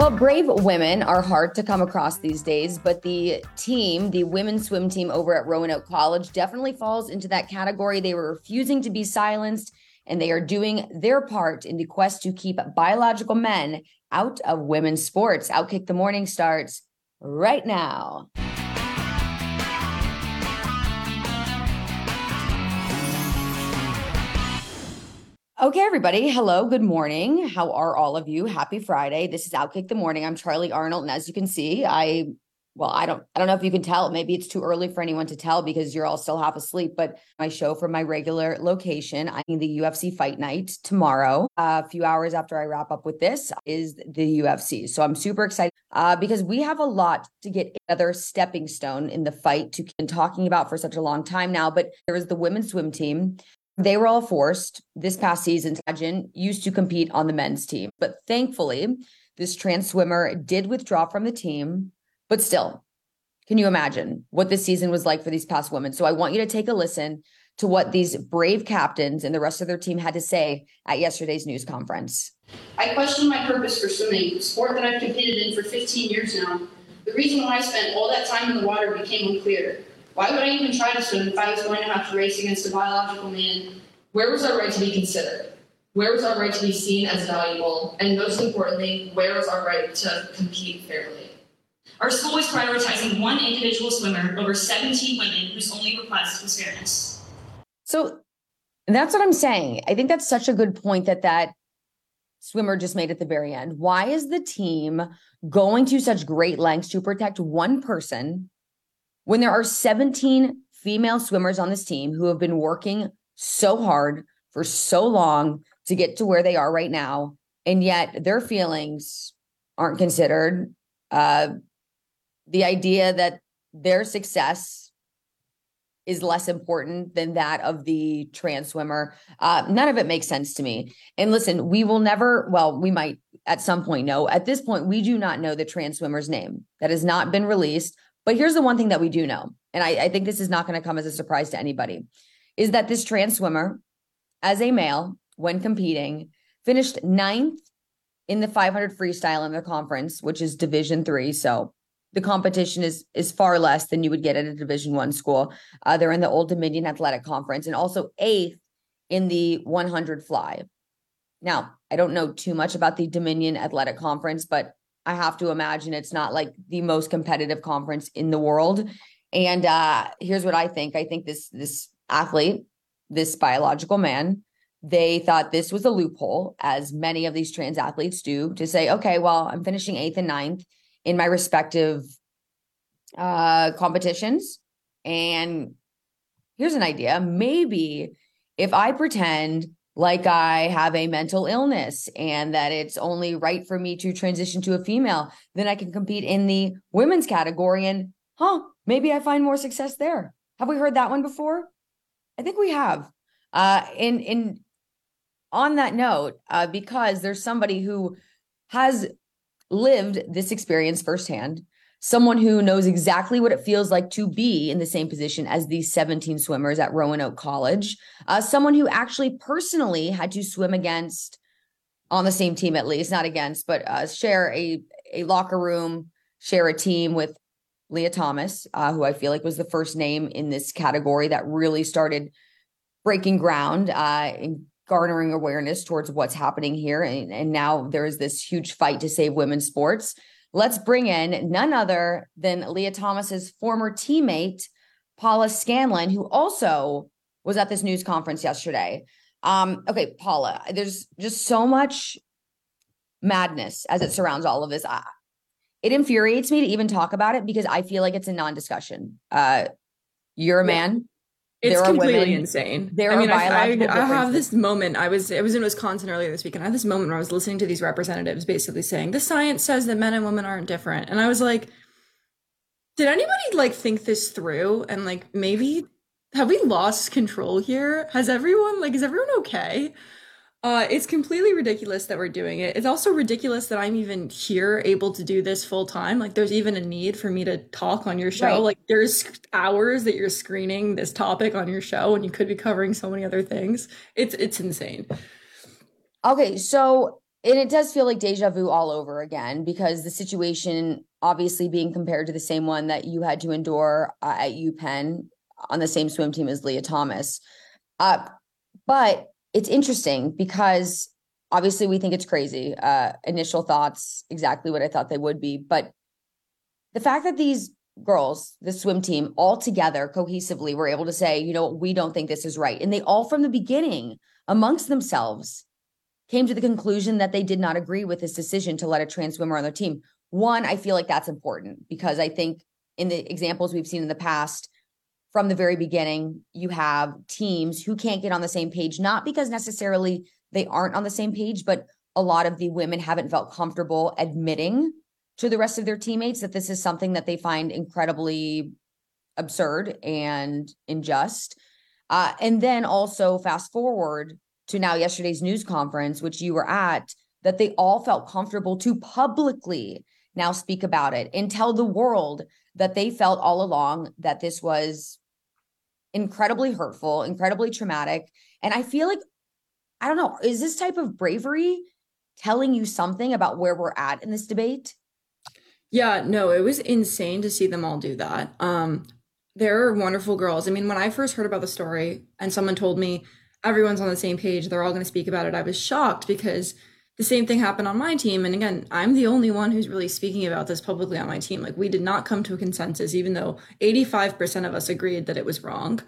Well, brave women are hard to come across these days, but the team, the women's swim team over at Roanoke College, definitely falls into that category. They were refusing to be silenced, and they are doing their part in the quest to keep biological men out of women's sports. Outkick the Morning starts right now. Okay, everybody. Hello. Good morning. How are all of you? Happy Friday. This is Outkick the Morning. I'm Charlie Arnold. And as you can see, I, well, I don't, I don't know if you can tell. Maybe it's too early for anyone to tell because you're all still half asleep. But my show from my regular location, I mean, the UFC fight night tomorrow, a few hours after I wrap up with this, is the UFC. So I'm super excited uh, because we have a lot to get another stepping stone in the fight to been talking about for such a long time now. But there is the women's swim team they were all forced this past season. Sajin used to compete on the men's team, but thankfully, this trans swimmer did withdraw from the team. But still, can you imagine what this season was like for these past women? So I want you to take a listen to what these brave captains and the rest of their team had to say at yesterday's news conference. I question my purpose for swimming, a sport that I've competed in for 15 years now. The reason why I spent all that time in the water became unclear. Why would I even try to swim if I was going to have to race against a biological man? Where was our right to be considered? Where was our right to be seen as valuable? And most importantly, where was our right to compete fairly? Our school was prioritizing one individual swimmer over 17 women whose only request was fairness. So that's what I'm saying. I think that's such a good point that that swimmer just made at the very end. Why is the team going to such great lengths to protect one person when there are 17 female swimmers on this team who have been working so hard for so long to get to where they are right now, and yet their feelings aren't considered. Uh, the idea that their success is less important than that of the trans swimmer. Uh, none of it makes sense to me. And listen, we will never, well, we might at some point know. At this point, we do not know the trans swimmer's name. That has not been released. But here's the one thing that we do know, and I, I think this is not going to come as a surprise to anybody, is that this trans swimmer, as a male, when competing, finished ninth in the 500 freestyle in their conference, which is Division three. So the competition is is far less than you would get at a Division one school. Uh, they're in the Old Dominion Athletic Conference, and also eighth in the 100 fly. Now, I don't know too much about the Dominion Athletic Conference, but I have to imagine it's not like the most competitive conference in the world. And uh, here's what I think. I think this this athlete, this biological man, they thought this was a loophole, as many of these trans athletes do, to say, okay, well, I'm finishing eighth and ninth in my respective uh, competitions. And here's an idea. Maybe if I pretend like I have a mental illness and that it's only right for me to transition to a female, then I can compete in the women's category. And, huh, maybe I find more success there. Have we heard that one before? I think we have. Uh, in in on that note, uh, because there's somebody who has lived this experience firsthand someone who knows exactly what it feels like to be in the same position as these 17 swimmers at Roanoke College, uh, someone who actually personally had to swim against on the same team at least, not against, but uh, share a a locker room, share a team with Leah Thomas, uh, who I feel like was the first name in this category that really started breaking ground uh, and garnering awareness towards what's happening here. And, and now there is this huge fight to save women's sports. Let's bring in none other than Leah Thomas's former teammate, Paula Scanlan, who also was at this news conference yesterday. Um, okay, Paula, there's just so much madness as it surrounds all of this. I, it infuriates me to even talk about it because I feel like it's a non-discussion. Uh, you're a man. It's there completely women, insane. there I mean, I, I, I have this moment. I was I was in Wisconsin earlier this week, and I had this moment where I was listening to these representatives basically saying the science says that men and women aren't different, and I was like, did anybody like think this through and like maybe have we lost control here? Has everyone like is everyone okay? Uh, it's completely ridiculous that we're doing it. It's also ridiculous that I'm even here able to do this full time. Like, there's even a need for me to talk on your show. Right. Like, there's hours that you're screening this topic on your show, and you could be covering so many other things. It's it's insane. Okay, so and it does feel like deja vu all over again because the situation obviously being compared to the same one that you had to endure uh, at UPenn on the same swim team as Leah Thomas. Uh, but it's interesting because obviously we think it's crazy. Uh, initial thoughts, exactly what I thought they would be, but the fact that these girls, the swim team, all together cohesively were able to say, you know, we don't think this is right, and they all from the beginning amongst themselves came to the conclusion that they did not agree with this decision to let a trans swimmer on their team. One, I feel like that's important because I think in the examples we've seen in the past, from the very beginning, you have teams who can't get on the same page, not because necessarily they aren't on the same page, but a lot of the women haven't felt comfortable admitting to the rest of their teammates that this is something that they find incredibly absurd and unjust. Uh, and then also fast forward to now yesterday's news conference, which you were at, that they all felt comfortable to publicly now speak about it and tell the world that they felt all along that this was incredibly hurtful, incredibly traumatic. And I feel like, I don't know, is this type of bravery telling you something about where we're at in this debate? Yeah, no, it was insane to see them all do that. Um, they're wonderful girls. I mean, when I first heard about the story and someone told me everyone's on the same page, they're all going to speak about it, I was shocked because the same thing happened on my team. And again, I'm the only one who's really speaking about this publicly on my team. Like, we did not come to a consensus, even though 85% of us agreed that it was wrong.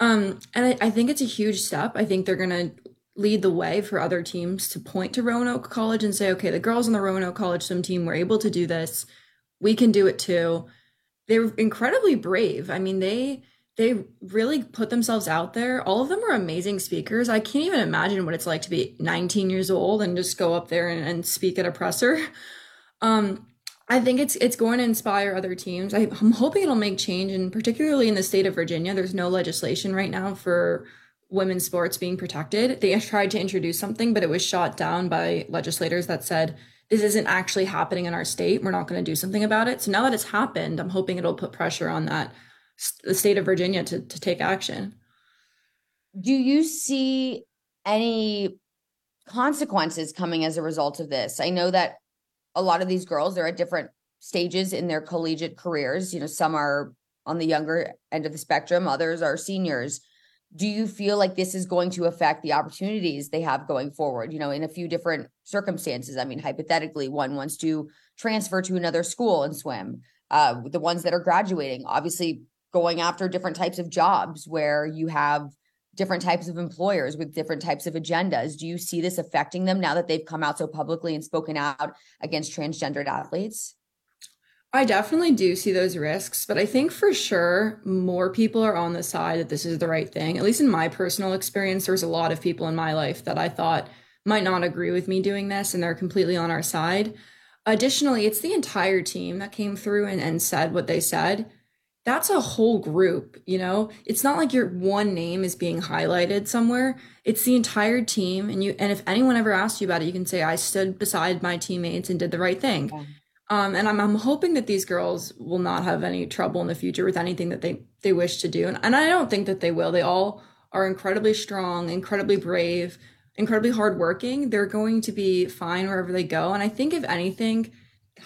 Um, and I, I think it's a huge step. I think they're going to lead the way for other teams to point to Roanoke College and say, okay, the girls on the Roanoke College swim team were able to do this. We can do it too. They're incredibly brave. I mean, they they really put themselves out there. All of them are amazing speakers. I can't even imagine what it's like to be 19 years old and just go up there and, and speak at a presser. Um, I think it's it's going to inspire other teams. I, I'm hoping it'll make change, and particularly in the state of Virginia, there's no legislation right now for women's sports being protected. They tried to introduce something, but it was shot down by legislators that said this isn't actually happening in our state. We're not going to do something about it. So now that it's happened, I'm hoping it'll put pressure on that the state of Virginia to to take action. Do you see any consequences coming as a result of this? I know that a lot of these girls they're at different stages in their collegiate careers. You know, some are on the younger end of the spectrum, others are seniors. Do you feel like this is going to affect the opportunities they have going forward? You know, in a few different circumstances. I mean, hypothetically, one wants to transfer to another school and swim. Uh, the ones that are graduating, obviously, going after different types of jobs where you have different types of employers with different types of agendas. Do you see this affecting them now that they've come out so publicly and spoken out against transgendered athletes? I definitely do see those risks, but I think for sure more people are on the side that this is the right thing. At least in my personal experience, there's a lot of people in my life that I thought might not agree with me doing this, and they're completely on our side. Additionally, it's the entire team that came through and, and said what they said. That's a whole group, you know? It's not like your one name is being highlighted somewhere. It's the entire team. And you and if anyone ever asks you about it, you can say, I stood beside my teammates and did the right thing. Yeah. Um, and I'm, I'm hoping that these girls will not have any trouble in the future with anything that they, they wish to do. And, and I don't think that they will. They all are incredibly strong, incredibly brave, incredibly hardworking. They're going to be fine wherever they go. And I think if anything,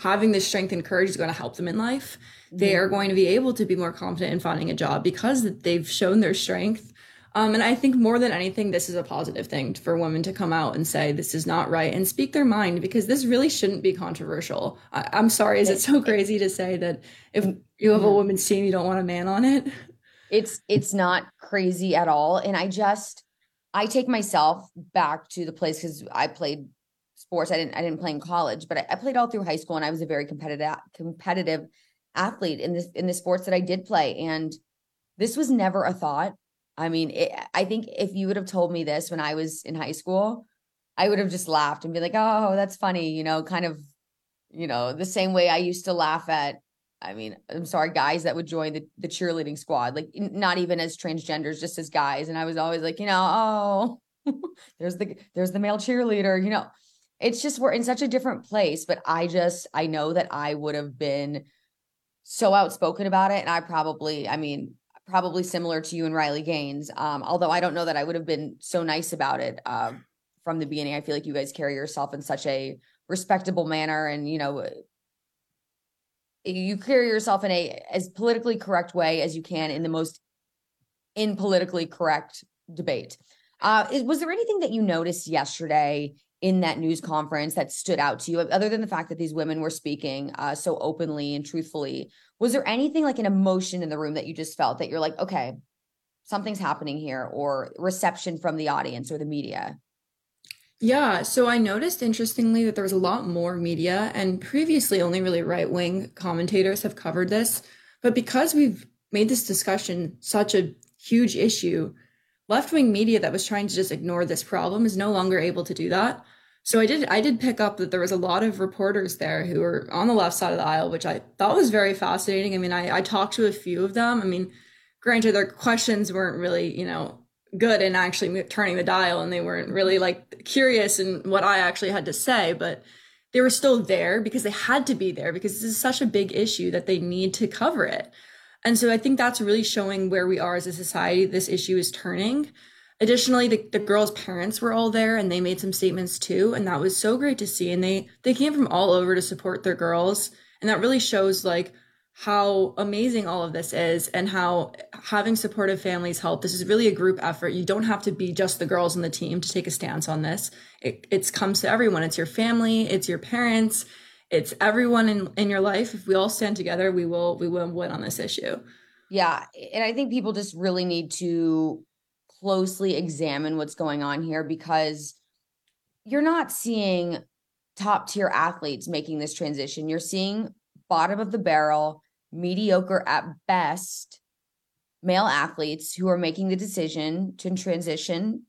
having this strength and courage is going to help them in life. They are going to be able to be more confident in finding a job because they've shown their strength. Um, and I think more than anything, this is a positive thing for women to come out and say this is not right and speak their mind because this really shouldn't be controversial. I, I'm sorry, is it so crazy to say that if you have a women's team, you don't want a man on it? It's it's not crazy at all. And I just I take myself back to the place because I played sports. I didn't I didn't play in college, but I, I played all through high school and I was a very competitive competitive athlete in this in the sports that I did play. And this was never a thought I mean, it, I think if you would have told me this when I was in high school, I would have just laughed and be like, "Oh, that's funny," you know, kind of, you know, the same way I used to laugh at. I mean, I'm sorry, guys that would join the the cheerleading squad, like not even as transgenders, just as guys, and I was always like, you know, oh, there's the there's the male cheerleader, you know. It's just we're in such a different place, but I just I know that I would have been so outspoken about it, and I probably, I mean, probably similar to you and Riley Gaines. Um, although I don't know that I would have been so nice about it uh, from the beginning. I feel like you guys carry yourself in such a respectable manner, and you know, you carry yourself in a as politically correct way as you can in the most in politically correct debate. Uh, was there anything that you noticed yesterday in that news conference that stood out to you, other than the fact that these women were speaking uh, so openly and truthfully? Was there anything like an emotion in the room that you just felt that you're like, okay, something's happening here, or reception from the audience or the media? Yeah, so I noticed interestingly that there was a lot more media, and previously only really right wing commentators have covered this. But because we've made this discussion such a huge issue, left wing media that was trying to just ignore this problem is no longer able to do that. So I did I did pick up that there was a lot of reporters there who were on the left side of the aisle, which I thought was very fascinating. I mean, I, I talked to a few of them. I mean, granted, their questions weren't really, you know, good in actually turning the dial and they weren't really like curious in what I actually had to say, but they were still there because they had to be there because this is such a big issue that they need to cover it. And so I think that's really showing where we are as a society. This issue is turning. Additionally, the, the girls' parents were all there and they made some statements too. And that was so great to see. And they they came from all over to support their girls. And that really shows like how amazing all of this is and how having supportive families help. This is really a group effort. You don't have to be just the girls in the team to take a stance on this. It it comes to everyone. It's your family, it's your parents, it's everyone in, in your life. If we all stand together, we will we will win on this issue. Yeah. And I think people just really need to closely examine what's going on here because you're not seeing top tier athletes making this transition. You're seeing bottom of the barrel, mediocre at best male athletes who are making the decision to transition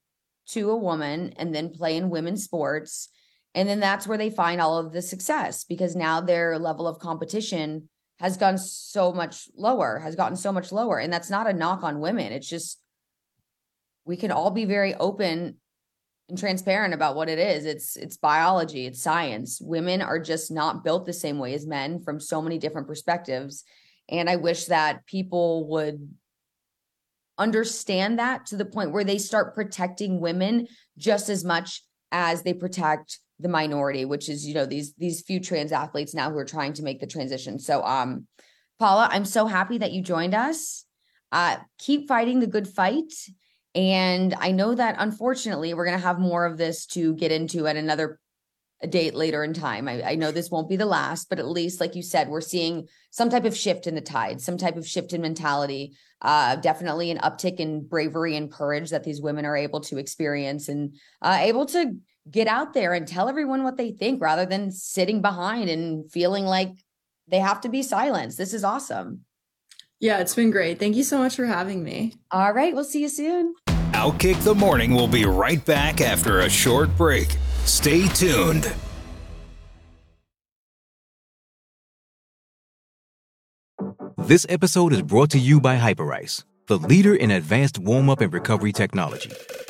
to a woman and then play in women's sports. And then that's where they find all of the success because now their level of competition has gone so much lower, has gotten so much lower. And that's not a knock on women. It's just we can all be very open and transparent about what it is. It's it's biology, it's science. Women are just not built the same way as men from so many different perspectives. And I wish that people would understand that to the point where they start protecting women just as much as they protect the minority, which is, you know, these these few trans athletes now who are trying to make the transition. So um Paula, I'm so happy that you joined us. Uh keep fighting the good fight and I know that unfortunately, we're going to have more of this to get into at another date later in time. I, I, know this won't be the last, but at least, like you said, we're seeing some type of shift in the tide, some type of shift in mentality. Uh, definitely an uptick in bravery and courage that these women are able to experience and uh, able to get out there and tell everyone what they think rather than sitting behind and feeling like they have to be silenced. This is awesome. Yeah, it's been great. Thank you so much for having me. All right, we'll see you soon. Outkick the Morning We'll be right back after a short break. Stay tuned. This episode is brought to you by Hyperice, the leader in advanced warm up and recovery technology.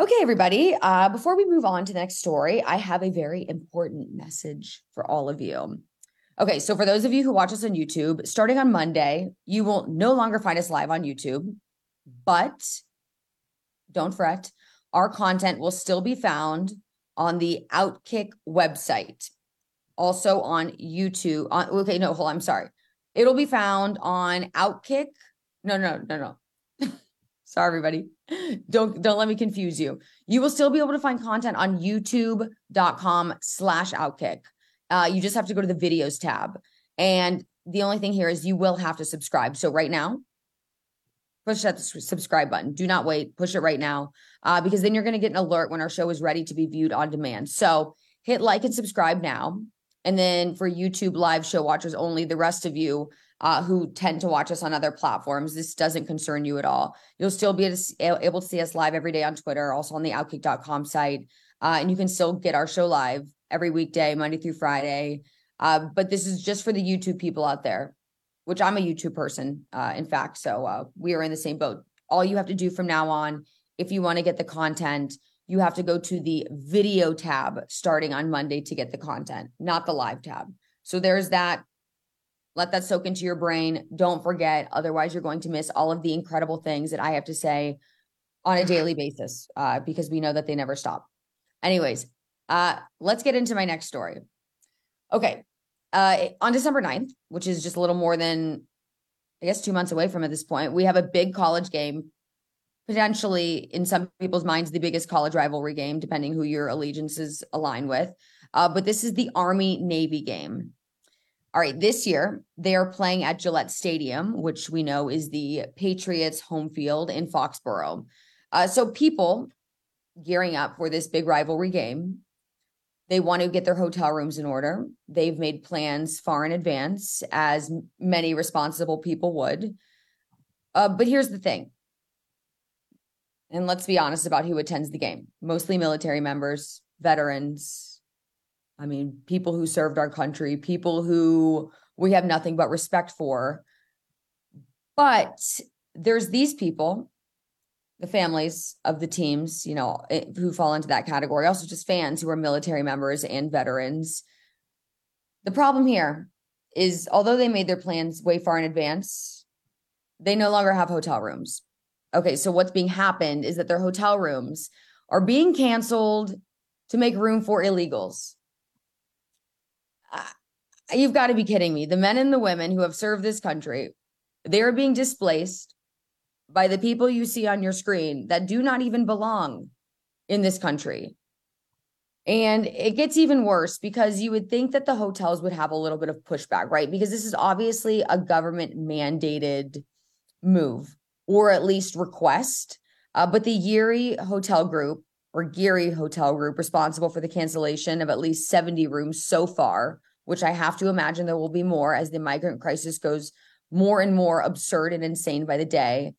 Okay, everybody. Uh, before we move on to the next story, I have a very important message for all of you. Okay, so for those of you who watch us on YouTube, starting on Monday, you will no longer find us live on YouTube, but don't fret, our content will still be found on the Outkick website, also on YouTube. On, okay, no, hold on, I'm sorry. It'll be found on Outkick. No, no, no, no. sorry, everybody don't don't let me confuse you. You will still be able to find content on youtube.com slash outkick. Uh, you just have to go to the videos tab. And the only thing here is you will have to subscribe. So right now, push that subscribe button. Do not wait. Push it right now uh, because then you're going to get an alert when our show is ready to be viewed on demand. So hit like and subscribe now. And then for YouTube live show watchers only, the rest of you uh, who tend to watch us on other platforms, this doesn't concern you at all. You'll still be able to see us live every day on Twitter, also on the outkick.com site. Uh, and you can still get our show live every weekday, Monday through Friday. Uh, but this is just for the YouTube people out there, which I'm a YouTube person, uh, in fact. So uh, we are in the same boat. All you have to do from now on, if you want to get the content, you have to go to the video tab starting on Monday to get the content, not the live tab. So there's that. Let that soak into your brain. Don't forget, otherwise, you're going to miss all of the incredible things that I have to say on a daily basis uh, because we know that they never stop. Anyways, uh, let's get into my next story. Okay. Uh, on December 9th, which is just a little more than, I guess, two months away from at this point, we have a big college game potentially in some people's minds the biggest college rivalry game depending who your allegiances align with uh, but this is the army navy game all right this year they are playing at gillette stadium which we know is the patriots home field in foxborough. Uh, so people gearing up for this big rivalry game they want to get their hotel rooms in order. They've made plans far in advance as many responsible people would. Uh, but here's the thing. And let's be honest about who attends the game. Mostly military members, veterans. I mean, people who served our country, people who we have nothing but respect for. But there's these people, the families of the teams, you know, eh, who fall into that category, also just fans who are military members and veterans. The problem here is although they made their plans way far in advance, they no longer have hotel rooms. Okay, so what's being happened is that their hotel rooms are being canceled to make room for illegals. You've got to be kidding me. The men and the women who have served this country, they are being displaced by the people you see on your screen that do not even belong in this country. And it gets even worse because you would think that the hotels would have a little bit of pushback, right? Because this is obviously a government mandated move or at least request. Uh, but the Geary Hotel Group or Geary Hotel Group responsible for the cancellation of at least 70 rooms so far, which I have to imagine there will be more as the migrant crisis goes more and more absurd and insane by the day.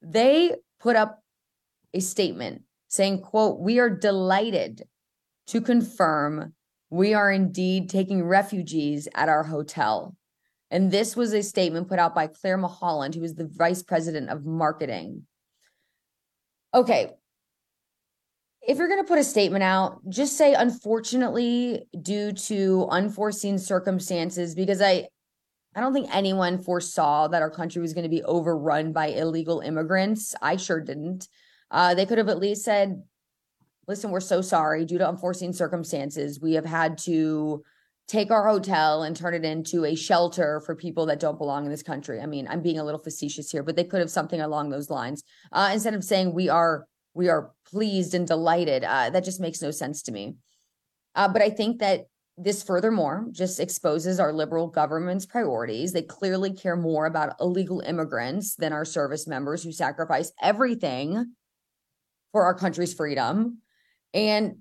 They put up a statement saying, quote, we are delighted to confirm we are indeed taking refugees at our hotel. And this was a statement put out by Claire Mulholland, who is the vice president of marketing. Okay. If you're going to put a statement out, just say, unfortunately, due to unforeseen circumstances, because I, I don't think anyone foresaw that our country was going to be overrun by illegal immigrants. I sure didn't. Uh, they could have at least said, listen, we're so sorry. Due to unforeseen circumstances, we have had to take our hotel and turn it into a shelter for people that don't belong in this country. I mean, I'm being a little facetious here, but they could have something along those lines uh, instead of saying we are we are pleased and delighted. Uh, that just makes no sense to me. Uh, but I think that this furthermore just exposes our liberal government's priorities. They clearly care more about illegal immigrants than our service members who sacrifice everything for our country's freedom. And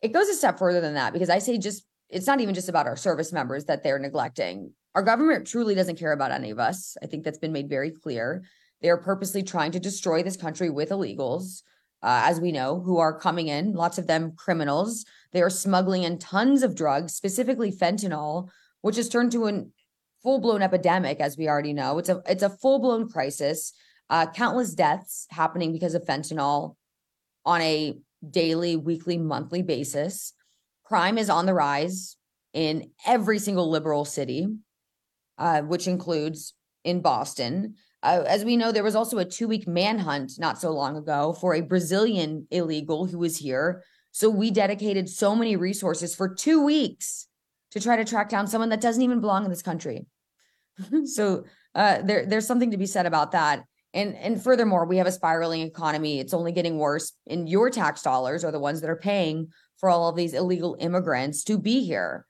it goes a step further than that because I say just it's not even just about our service members that they're neglecting. Our government truly doesn't care about any of us. I think that's been made very clear. They're purposely trying to destroy this country with illegals, uh, as we know, who are coming in, lots of them criminals. They are smuggling in tons of drugs, specifically fentanyl, which has turned to a full blown epidemic, as we already know. It's a it's a full blown crisis. Uh, countless deaths happening because of fentanyl on a daily, weekly, monthly basis crime is on the rise in every single liberal city, uh, which includes in Boston. Uh, as we know, there was also a two week manhunt not so long ago for a Brazilian illegal who was here. So we dedicated so many resources for two weeks to try to track down someone that doesn't even belong in this country. so uh, there, there's something to be said about that. And and furthermore, we have a spiraling economy. It's only getting worse. And your tax dollars are the ones that are paying for all of these illegal immigrants to be here.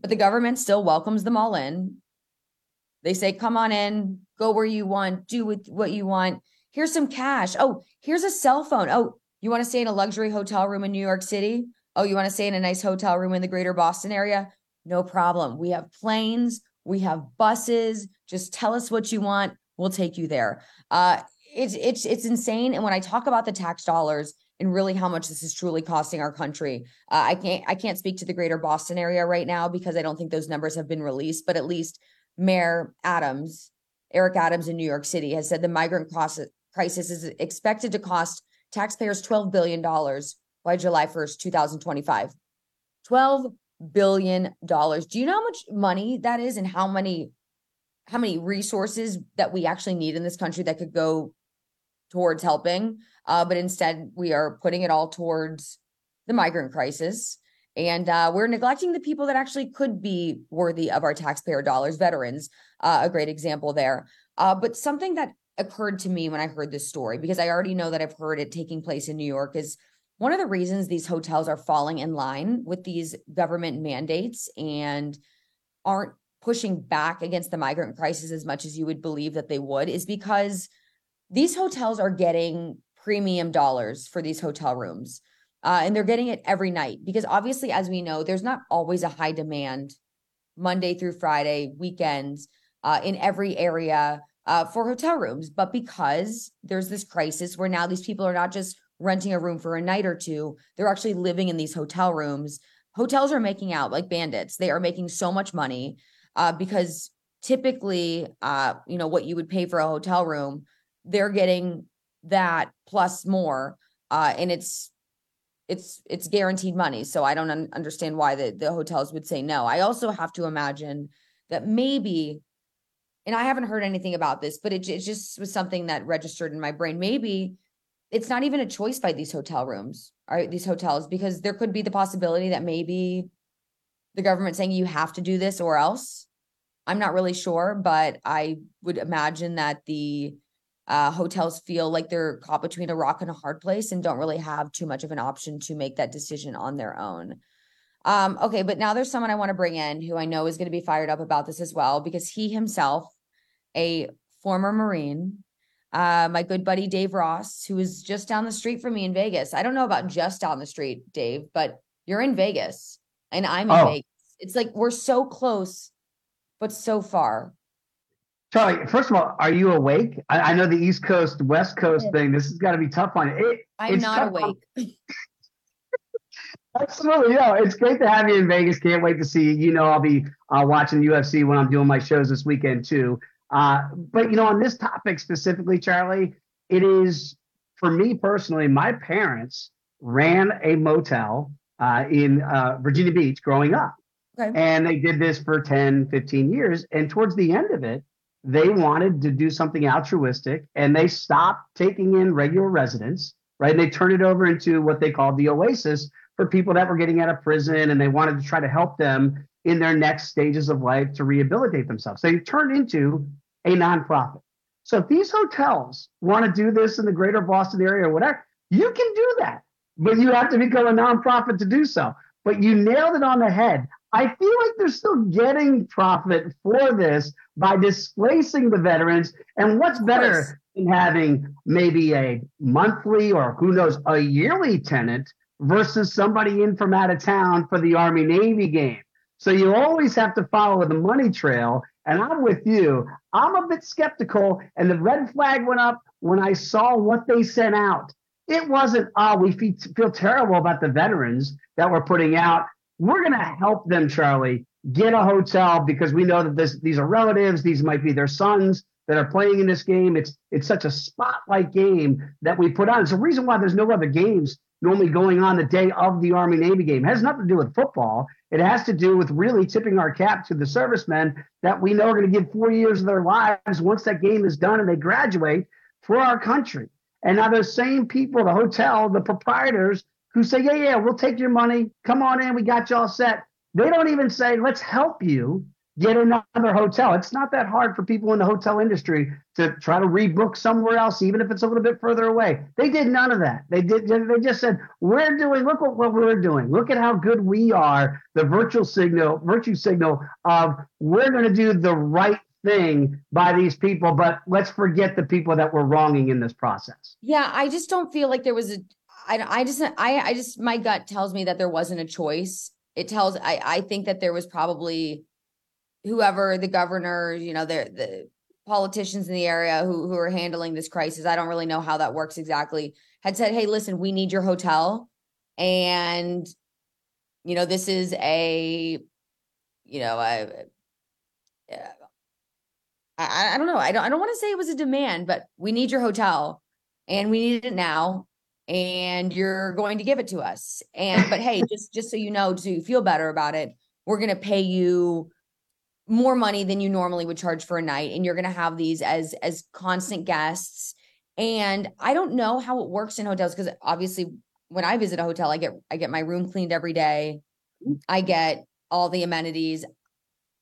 But the government still welcomes them all in. They say, come on in, go where you want, do what you want. Here's some cash. Oh, here's a cell phone. Oh, you want to stay in a luxury hotel room in New York City? Oh, you want to stay in a nice hotel room in the greater Boston area? No problem. We have planes, we have buses. Just tell us what you want. We'll take you there. Uh, it's it's it's insane. And when I talk about the tax dollars and really how much this is truly costing our country, uh, I can't I can't speak to the greater Boston area right now because I don't think those numbers have been released. But at least Mayor Adams, Eric Adams in New York City, has said the migrant crisis is expected to cost taxpayers $12 billion by July 1st, 2025. $12 billion. Do you know how much money that is and how many how many resources that we actually need in this country that could go towards helping? Uh, but instead, we are putting it all towards the migrant crisis. And uh, we're neglecting the people that actually could be worthy of our taxpayer dollars, veterans, uh, a great example there. Uh, but something that occurred to me when I heard this story, because I already know that I've heard it taking place in New York, is one of the reasons these hotels are falling in line with these government mandates and aren't pushing back against the migrant crisis as much as you would believe that they would is because these hotels are getting premium dollars for these hotel rooms. Uh, and they're getting it every night because obviously, as we know, there's not always a high demand Monday through Friday, weekends uh, in every area uh, for hotel rooms. But because there's this crisis where now these people are not just renting a room for a night or two, they're actually living in these hotel rooms. Hotels are making out like bandits. They are making so much money uh, because typically, uh, you know, what you would pay for a hotel room, they're getting that plus more, uh, and it's it's it's guaranteed money. So I don't un- understand why the the hotels would say no. I also have to imagine that maybe and I haven't heard anything about this, but it, it just was something that registered in my brain. Maybe it's not even a choice by these hotel rooms or these hotels because there could be the possibility that maybe the government saying you have to do this or else. I'm not really sure, but I would imagine that the uh, hotels feel like they're caught between a rock and a hard place and don't really have too much of an option to make that decision on their own. Um, okay, but now there's someone I want to bring in who I know is going to be fired up about this as well because he himself a former Marine, uh, my good buddy Dave Ross, who is just down the street from me in Vegas. I don't know about just down the street, Dave, but you're in Vegas and I'm in oh. Vegas. It's like we're so close, but so far. Charlie, first of all, are you awake? I, I know the East Coast, West Coast yeah. thing. This has got to be tough on you. It, I'm not awake. Absolutely, yeah. It's great to have you in Vegas. Can't wait to see you. You know, I'll be uh, watching UFC when I'm doing my shows this weekend too. Uh, but you know, on this topic specifically, Charlie, it is for me personally. My parents ran a motel uh, in uh, Virginia Beach growing up, okay. and they did this for 10, 15 years. And towards the end of it, they wanted to do something altruistic, and they stopped taking in regular residents. Right, and they turned it over into what they called the Oasis for people that were getting out of prison, and they wanted to try to help them in their next stages of life to rehabilitate themselves. They turned into a nonprofit. So if these hotels want to do this in the greater Boston area or whatever, you can do that, but you have to become a nonprofit to do so. But you nailed it on the head. I feel like they're still getting profit for this by displacing the veterans. And what's better than having maybe a monthly or who knows, a yearly tenant versus somebody in from out of town for the Army Navy game? So you always have to follow the money trail. And I'm with you. I'm a bit skeptical. And the red flag went up when I saw what they sent out. It wasn't, oh, we feel terrible about the veterans that we're putting out. We're going to help them, Charlie, get a hotel because we know that this, these are relatives. These might be their sons that are playing in this game. It's it's such a spotlight game that we put on. It's the reason why there's no other games normally going on the day of the Army Navy game. It has nothing to do with football. It has to do with really tipping our cap to the servicemen that we know are going to give four years of their lives once that game is done and they graduate for our country. And now those same people, the hotel, the proprietors who say, yeah, yeah, we'll take your money. Come on in. We got you all set. They don't even say, let's help you get another hotel. It's not that hard for people in the hotel industry to try to rebook somewhere else, even if it's a little bit further away. They did none of that. They did. They just said, "We're doing. Look what, what we're doing. Look at how good we are." The virtual signal, virtue signal of we're going to do the right thing by these people, but let's forget the people that we're wronging in this process. Yeah, I just don't feel like there was a. I, I just I I just my gut tells me that there wasn't a choice. It tells I I think that there was probably whoever the governor, you know, the the politicians in the area who who are handling this crisis. I don't really know how that works exactly. Had said, "Hey, listen, we need your hotel, and you know, this is a, you know, I don't know. I don't I don't want to say it was a demand, but we need your hotel, and we need it now." And you're going to give it to us. And but hey just just so you know to feel better about it we're going to pay you more money than you normally would charge for a night and you're going to have these as as constant guests. And i don't know how it works in hotels because obviously when i visit a hotel i get i get my room cleaned every day. Mm-hmm. I get all the amenities.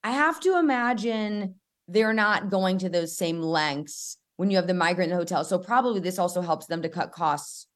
I have to imagine they're not going to those same lengths when you have the migrant in the hotel. So probably this also helps them to cut costs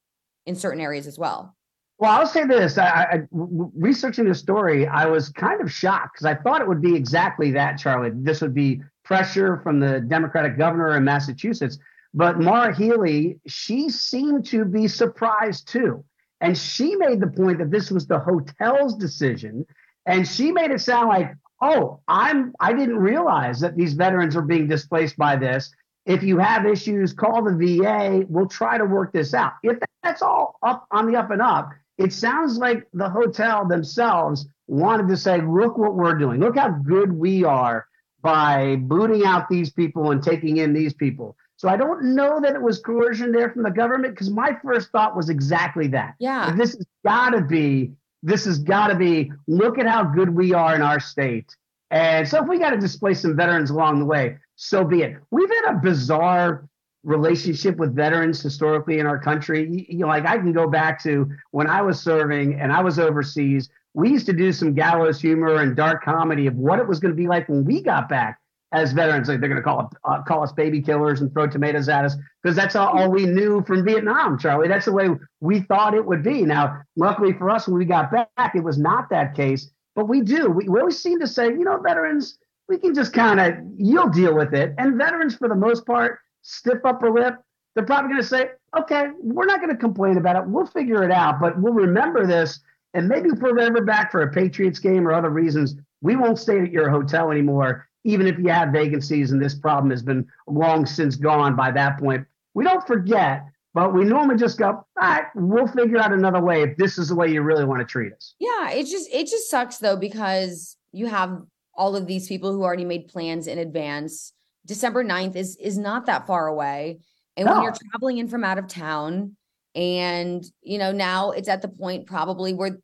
in certain areas as well well, I'll say this: I, I, researching the story, I was kind of shocked because I thought it would be exactly that, Charlie. This would be pressure from the Democratic governor in Massachusetts. But Maura Healey, she seemed to be surprised too. And she made the point that this was the hotel's decision. And she made it sound like, oh, I'm I didn't realize that these veterans are being displaced by this. If you have issues, call the VA. We'll try to work this out. If that's all up on the up and up, it sounds like the hotel themselves wanted to say, look what we're doing. Look how good we are by booting out these people and taking in these people. So I don't know that it was coercion there from the government because my first thought was exactly that. Yeah. This has got to be, this has got to be, look at how good we are in our state. And so if we got to displace some veterans along the way, so be it. We've had a bizarre relationship with veterans historically in our country. You know, like I can go back to when I was serving and I was overseas. We used to do some gallows humor and dark comedy of what it was going to be like when we got back as veterans. Like they're going to call uh, call us baby killers and throw tomatoes at us because that's all, all, we knew from Vietnam, Charlie. That's the way we thought it would be. Now, luckily for us, when we got back, it was not that case. But we do. We, we always seem to say, you know, veterans, we can just kind of you'll deal with it. And veterans, for the most part, stiff upper lip, they're probably going to say, okay, we're not going to complain about it. We'll figure it out, but we'll remember this. And maybe if we're ever back for a Patriots game or other reasons, we won't stay at your hotel anymore, even if you have vacancies and this problem has been long since gone by that point. We don't forget, but we normally just go, all right, we'll figure out another way if this is the way you really want to treat us. Yeah, it just it just sucks though because you have all of these people who already made plans in advance December 9th is is not that far away. And no. when you're traveling in from out of town, and you know, now it's at the point probably where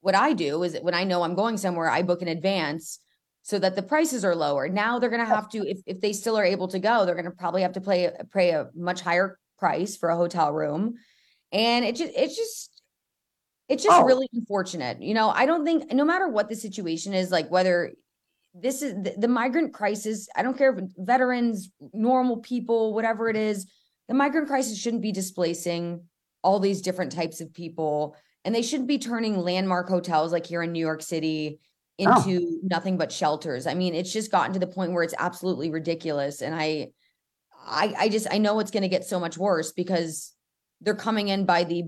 what I do is when I know I'm going somewhere, I book in advance so that the prices are lower. Now they're going to have to, if, if they still are able to go, they're going to probably have to pay pay a much higher price for a hotel room. And it just, it's just, it's just oh. really unfortunate. You know, I don't think no matter what the situation is, like whether this is the, the migrant crisis. I don't care if veterans, normal people, whatever it is, the migrant crisis shouldn't be displacing all these different types of people. And they shouldn't be turning landmark hotels like here in New York City oh. into oh. nothing but shelters. I mean, it's just gotten to the point where it's absolutely ridiculous. And I, I, I just I know it's going to get so much worse because they're coming in by the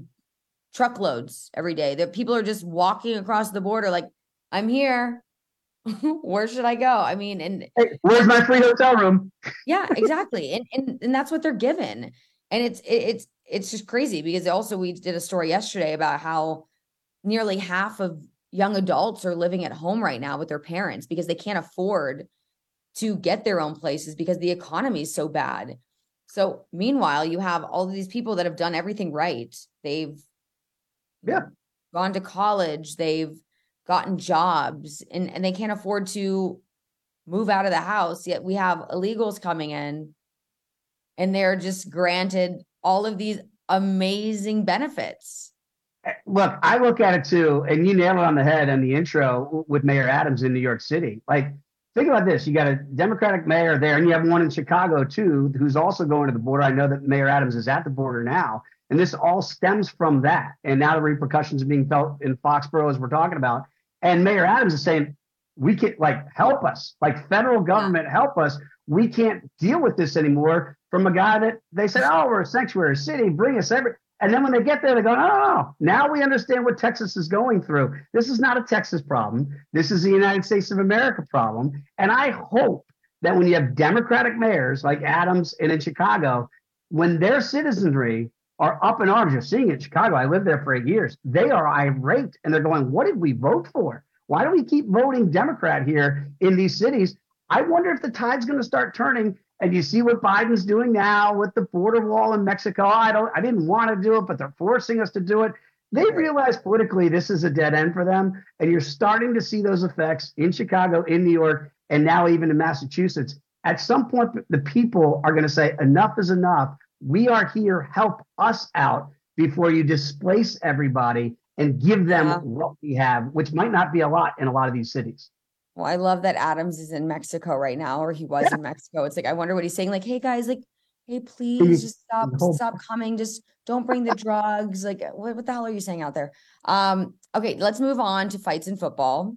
truckloads every day. That people are just walking across the border like, I'm here. where should I go? I mean, and hey, where's my free hotel room? yeah, exactly. And, and and that's what they're given. And it's it's it's just crazy because also we did a story yesterday about how nearly half of young adults are living at home right now with their parents because they can't afford to get their own places because the economy is so bad. So meanwhile, you have all these people that have done everything right. They've yeah gone to college, they've gotten jobs and, and they can't afford to move out of the house. Yet we have illegals coming in and they're just granted all of these amazing benefits. Eh, look, I look at it too, and you nailed it on the head in the intro with Mayor Adams in New York City. Like, think about this: you got a Democratic mayor there, and you have one in Chicago too, who's also going to the border. I know that Mayor Adams is at the border now, and this all stems from that. And now the repercussions are being felt in Foxborough, as we're talking about. And Mayor Adams is saying, "We can't like help us, like federal government help us. We can't deal with this anymore." From a guy that they said, "Oh, we're a sanctuary city, bring us every." And then when they get there, they go, no, no, no. Now we understand what Texas is going through. This is not a Texas problem. This is the United States of America problem. And I hope that when you have Democratic mayors like Adams and in Chicago, when their citizenry are up in arms, you're seeing it in Chicago. I lived there for eight years. They are irate and they're going, what did we vote for? Why do we keep voting Democrat here in these cities? I wonder if the tide's going to start turning and you see what Biden's doing now with the border wall in Mexico. I don't I didn't want to do it, but they're forcing us to do it. They realize politically this is a dead end for them. And you're starting to see those effects in Chicago, in New York, and now even in Massachusetts. At some point, the people are going to say, enough is enough. We are here. Help us out before you displace everybody and give them yeah. what we have, which might not be a lot in a lot of these cities. Well, I love that Adams is in Mexico right now, or he was yeah. in Mexico. It's like I wonder what he's saying. Like, hey guys, like, hey, please just stop, stop coming. Just don't bring the drugs. Like, what, what the hell are you saying out there? Um, okay, let's move on to fights in football.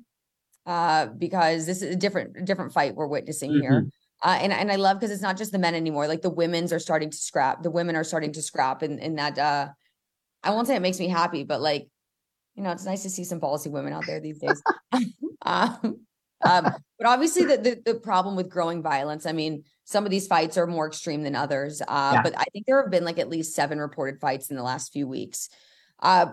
Uh, because this is a different different fight we're witnessing mm-hmm. here. Uh, and and I love because it's not just the men anymore. Like the women's are starting to scrap. The women are starting to scrap, and and that uh, I won't say it makes me happy, but like, you know, it's nice to see some policy women out there these days. um, um, but obviously, the, the, the problem with growing violence. I mean, some of these fights are more extreme than others. Uh, yeah. But I think there have been like at least seven reported fights in the last few weeks. Uh,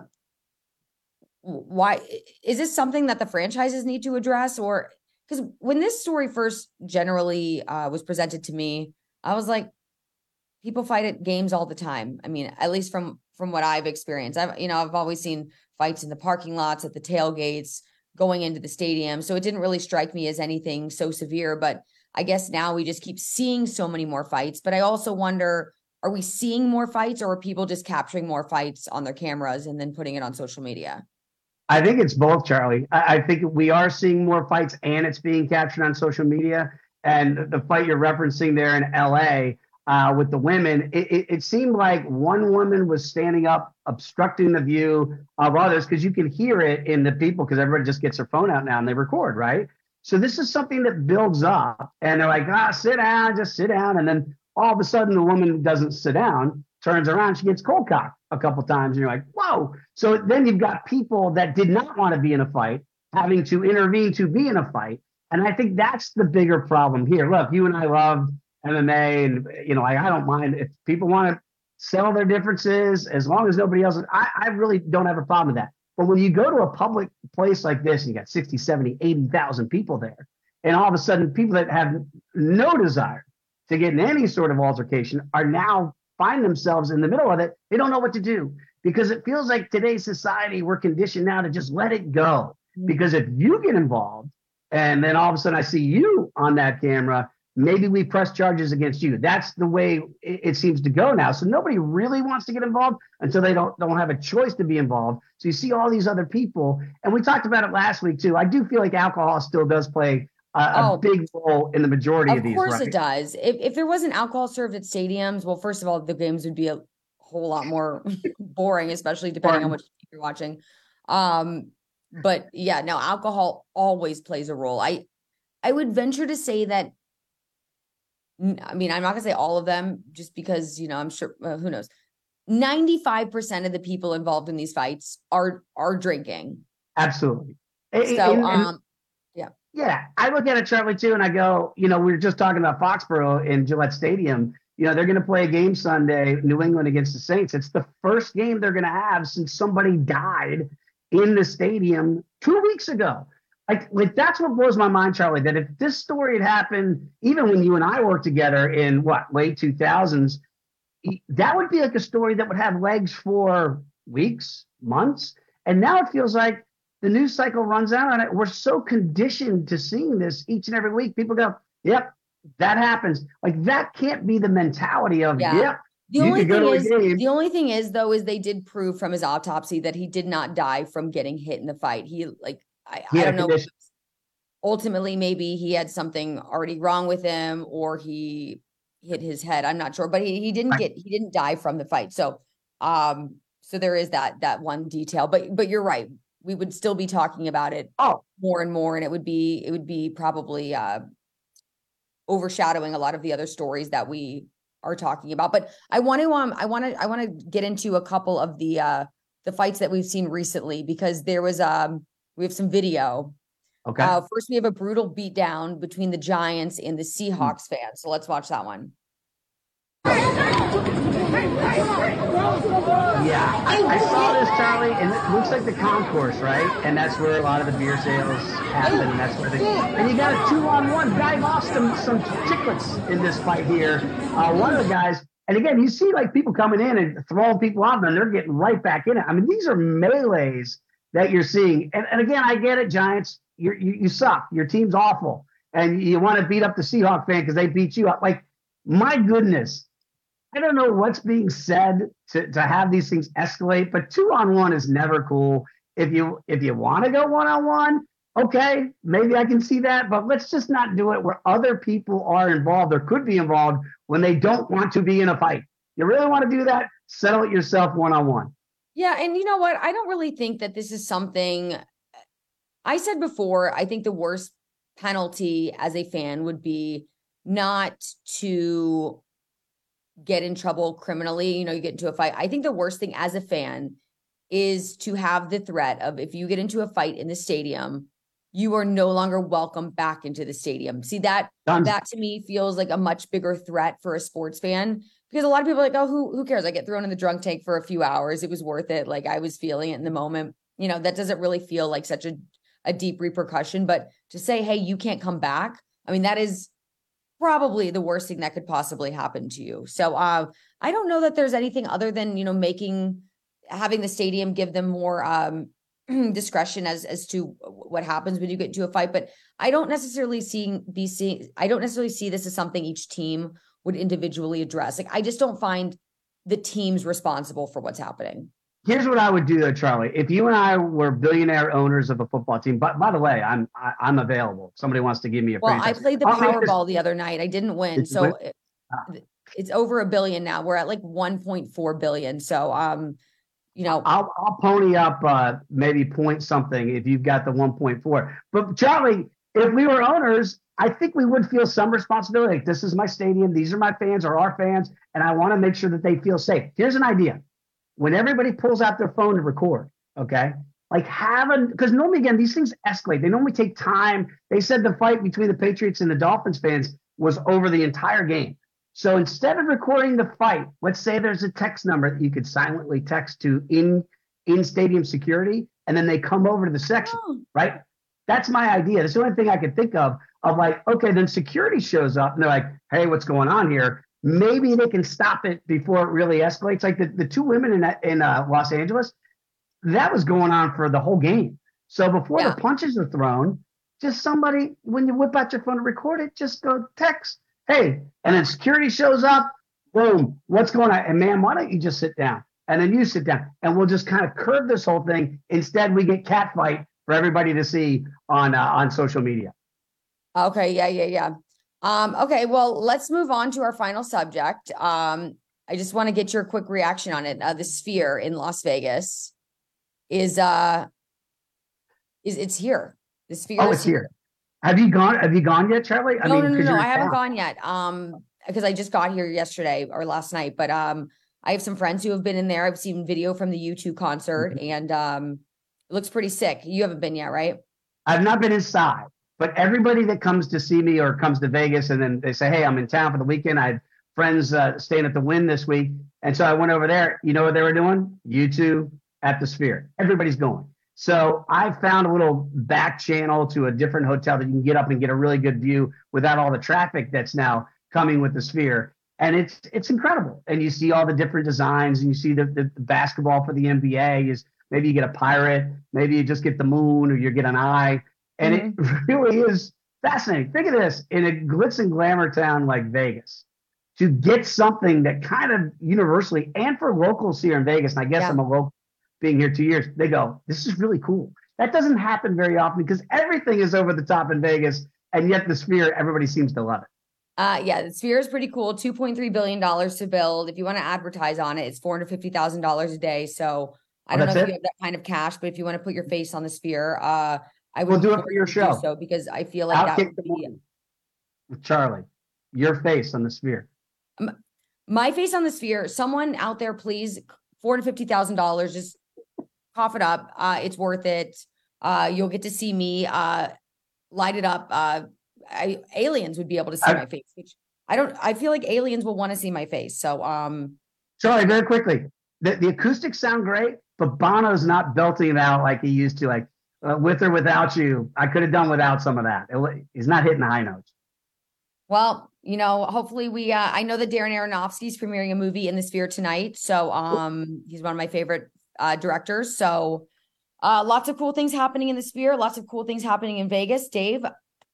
why is this something that the franchises need to address, or because when this story first generally uh, was presented to me, I was like, people fight at games all the time. I mean, at least from from what I've experienced, I've you know I've always seen fights in the parking lots, at the tailgates going into the stadium. So it didn't really strike me as anything so severe. But I guess now we just keep seeing so many more fights. But I also wonder are we seeing more fights or are people just capturing more fights on their cameras and then putting it on social media? I think it's both, Charlie. I, I think we are seeing more fights and it's being captured on social media. And the fight you're referencing there in LA, uh, with the women, it, it, it, seemed like one woman was standing up, obstructing the view of others because you can hear it in the people because everybody just gets their phone out now and they record, right? So this is something that builds up, and they're like, ah, sit down, just sit down, and then all of a sudden the woman doesn't sit down, turns around, she gets cold cocked a couple times, and you're like, whoa. So then you've got people that did not want to be in a fight having to intervene to be in a fight. And I think that's the bigger problem here. Look, you and I love MMA, and you know, I, I don't mind if people want to settle their differences as long as nobody else. I, I really don't have a problem with that. But when you go to a public place like this and you got 60, 70, 80,000 people there, and all of a sudden people that have no desire to get in any sort of altercation are now find themselves in the middle of it. They don't know what to do because it feels like today's society, we're conditioned now to just let it go. Mm-hmm. Because if you get involved and then all of a sudden I see you on that camera, maybe we press charges against you. That's the way it, seems to go now. So nobody really wants to get involved until they don't don't have a choice to be involved. So you see all these other people, and we talked about it last week too. I do feel like alcohol still does play a, oh, big role in the majority of, of these. Of course, right? it does. If if there wasn't alcohol served at stadiums, well, first of all, the games would be a whole lot more boring, especially depending on what you're watching. Um, but yeah, no, alcohol always plays a role. I I would venture to say that I mean, I'm not gonna say all of them just because, you know, I'm sure uh, who knows. 95% of the people involved in these fights are are drinking. Absolutely. So and, and, um yeah. I look at it, Charlie, too, and I go, you know, we were just talking about Foxborough in Gillette Stadium. You know, they're gonna play a game Sunday, New England against the Saints. It's the first game they're gonna have since somebody died in the stadium two weeks ago like, like that's what blows my mind, Charlie. That if this story had happened, even when you and I worked together in what late two thousands, that would be like a story that would have legs for weeks, months. And now it feels like the news cycle runs out on it. We're so conditioned to seeing this each and every week. People go, "Yep, that happens." Like that can't be the mentality of, yeah. "Yep, The only thing is, the only thing is though, is they did prove from his autopsy that he did not die from getting hit in the fight. He like, I, He I don't know. condition. Ultimately, maybe he had something already wrong with him, or he hit his head. I'm not sure, but he, he didn't get he didn't die from the fight. So, um, so there is that that one detail. But but you're right. We would still be talking about it Oh, more and more, and it would be it would be probably uh overshadowing a lot of the other stories that we are talking about. But I want to um I want to I want to get into a couple of the uh the fights that we've seen recently because there was um we have some video. okay. Uh first we have a brutal beatdown between the Giants and the Hmm. Seahawks fans. So let's watch that one. Yeah, I, saw this, Charlie, and it looks like the concourse, right? And that's where a lot of the beer sales happen, and that's where they. And you got a two-on-one. Guy lost some some chicklets in this fight here. Uh, one of the guys, and again, you see like people coming in and throwing people out, and they're getting right back in it. I mean, these are melee's that you're seeing. And, and again, I get it, Giants. you you suck. Your team's awful, and you want to beat up the Seahawk fan because they beat you up. Like, my goodness. I don't know what's being said to, to have these things escalate, but two on one is never cool. If you if you want to go one on one, okay, maybe I can see that, but let's just not do it where other people are involved or could be involved when they don't want to be in a fight. You really want to do that? Settle it yourself one on one. Yeah, and you know what? I don't really think that this is something I said before, I think the worst penalty as a fan would be not to get in trouble criminally, you know, you get into a fight. I think the worst thing as a fan is to have the threat of if you get into a fight in the stadium, you are no longer welcome back into the stadium. See that Done. that to me feels like a much bigger threat for a sports fan because a lot of people are like, oh, who who cares? I get thrown in the drunk tank for a few hours. It was worth it. Like I was feeling it in the moment. You know, that doesn't really feel like such a, a deep repercussion. But to say, hey, you can't come back, I mean, that is probably the worst thing that could possibly happen to you. So uh I don't know that there's anything other than, you know, making having the stadium give them more um discretion as as to what happens when you get into a fight but i don't necessarily see be seeing i don't necessarily see this as something each team would individually address like i just don't find the teams responsible for what's happening Here's what I would do though, Charlie. If you and I were billionaire owners of a football team, but by the way, I'm I, I'm available. If somebody wants to give me a well i played the I'll make this- powerball the other night i didn't win so win? it- Ah. it's over a billion now we're at like 1.4 billion so um you know I'll I'll pony up uh, maybe point something if you've got the 1.4. But Charlie, if we were owners, I think we would feel some responsibility. Like, this is my stadium, these are my fans or our fans, and I want to make sure that they feel safe. Here's an idea: when everybody pulls out their phone to record, okay, like have a because normally again these things escalate. They normally take time. They said the fight between the Patriots and the Dolphins fans was over the entire game. So instead of recording the fight, let's say there's a text number that you could silently text to in in stadium security, and then they come over to the section, Oh. right? That's my idea. That's the only thing I could think of. Of like, okay, then security shows up and they're like, hey, what's going on here? Maybe they can stop it before it really escalates. Like the, the two women in in uh, Los Angeles, that was going on for the whole game. So before Yeah. the punches are thrown, just somebody when you whip out your phone to record it, just go text, hey, and then security shows up, boom, what's going on? And man, why don't you just sit down? And then you sit down and we'll just kind of curve this whole thing. Instead, we get catfight for everybody to see on uh, on social media. Okay, yeah, yeah, yeah. Um, okay, well, let's move on to our final subject. Um, I just want to get your quick reaction on it. Uh, the Sphere in Las Vegas is uh is it's here. The Sphere Oh, is it's here. Have you gone? Have you gone yet, Charlie? no, no, no, 'cause no. you're I haven't gone yet. Um, because I just got here yesterday or last night. But um, I have some friends who have been in there. I've seen video from the U2 concert, Mm-hmm. and um, it looks pretty sick. You haven't been yet, right? I've not been inside, but everybody that comes to see me or comes to Vegas and then they say, "Hey, I'm in town for the weekend. I had friends uh, staying at the Wynn this week, and so I went over there. You know what they were doing? U2 at the Sphere. Everybody's going. So I found a little back channel to a different hotel that you can get up and get a really good view without all the traffic that's now coming with the Sphere. And it's it's incredible. And you see all the different designs, and you see the, the, the basketball for the NBA is maybe you get a pirate, maybe you just get the moon, or you get an eye, and it really is fascinating. Think of this in a glitz and glamour town like Vegas. to get something that kind of universally and for locals here in Vegas, and I guess Yeah. I'm a local being here two years, they go, this is really cool. That doesn't happen very often because everything is over the top in Vegas, and yet the sphere, everybody seems to love it. Uh, yeah, the sphere is pretty cool. Two point three billion dollars to build. If you want to advertise on it, it's four hundred fifty thousand dollars a day. So I Oh, don't know if it? you have that kind of cash, but if you want to put your face on the sphere, uh, I would We'll do it for your you to do show. So because I feel like that Outkick would the be with Charlie, your face on the sphere. my face on the sphere. Someone out there, please, four hundred fifty thousand dollars. Just cough it up. Uh, it's worth it. Uh, you'll get to see me uh, light it up. Uh, I, aliens would be able to see I- my face, which I don't. I feel like aliens will want to see my face. So, um, Charlie, very quickly, the, the acoustics sound great, but Bono's not belting it out like he used to, like uh, with or without you. I could have done without some of that. It he's not hitting the high notes. Well, you know, hopefully we uh I know that Darren Aronofsky's premiering a movie in the sphere tonight. So um he's one of my favorite uh directors. So uh lots of cool things happening in the sphere, lots of cool things happening in Vegas. Dave,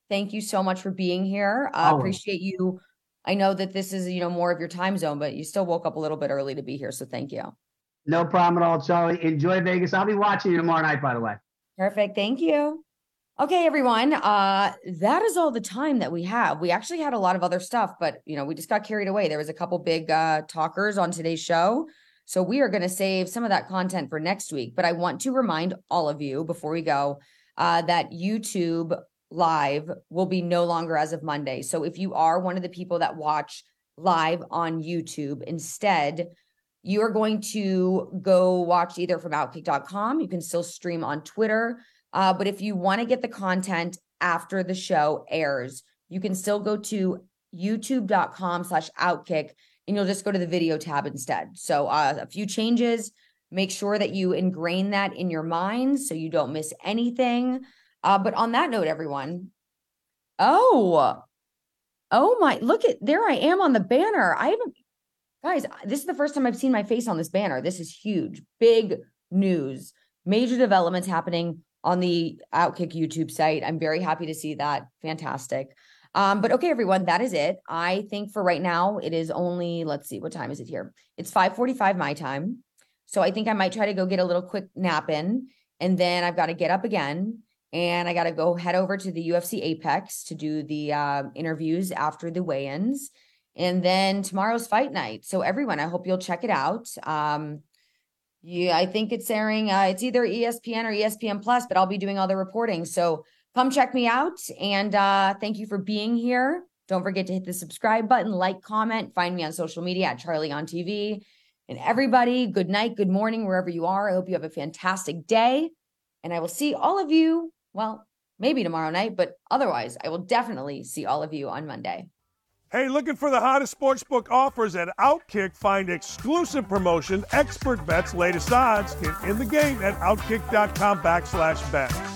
thank you so much for being here. Uh, appreciate you. I know that this is, you know, more of your time zone, but you still woke up a little bit early to be here. So thank you. No problem at all, Charlie. Enjoy Vegas. I'll be watching you tomorrow night, by the way. Perfect. Thank you. Okay, everyone. Uh, that is all the time that we have. We actually had a lot of other stuff, but you know, we just got carried away. There was a couple big uh talkers on today's show. So we are going to save some of that content for next week. But I want to remind all of you before we go uh, that YouTube live will be no longer as of Monday. So if you are one of the people that watch live on YouTube, instead, you are going to go watch either from outkick.com. You can still stream on Twitter. Uh, but if you want to get the content after the show airs, you can still go to youtube.com slash outkick and you'll just go to the video tab instead. So uh, a few changes. Make sure that you ingrain that in your mind so you don't miss anything. Uh, but on that note, everyone, oh, oh my, look at there I am on the banner. I haven't, guys, this is the first time I've seen my face on this banner. This is huge, big news, major developments happening on the Outkick YouTube site. I'm very happy to see that. Fantastic. Um, but okay, everyone, that is it. I think for right now, it is only, let's see, what time is it here? It's 5:45 my time. So I think I might try to go get a little quick nap in, and then I've got to get up again, and I got to go head over to the UFC Apex to do the uh, interviews after the weigh-ins, and then tomorrow's fight night. So everyone, I hope you'll check it out. Um, yeah, I think it's airing. Uh, it's either ESPN or ESPN Plus, but I'll be doing all the reporting. So come check me out. And uh, thank you for being here. Don't forget to hit the subscribe button, like, comment, find me on social media at Charlie on TV. And everybody, good night, good morning, wherever you are. I hope you have a fantastic day. And I will see all of you, well, maybe tomorrow night, but otherwise, I will definitely see all of you on Monday. Hey, looking for the hottest sportsbook offers at Outkick? Find exclusive promotion, expert bets, latest odds, and in the game at outkick.com backslash bets.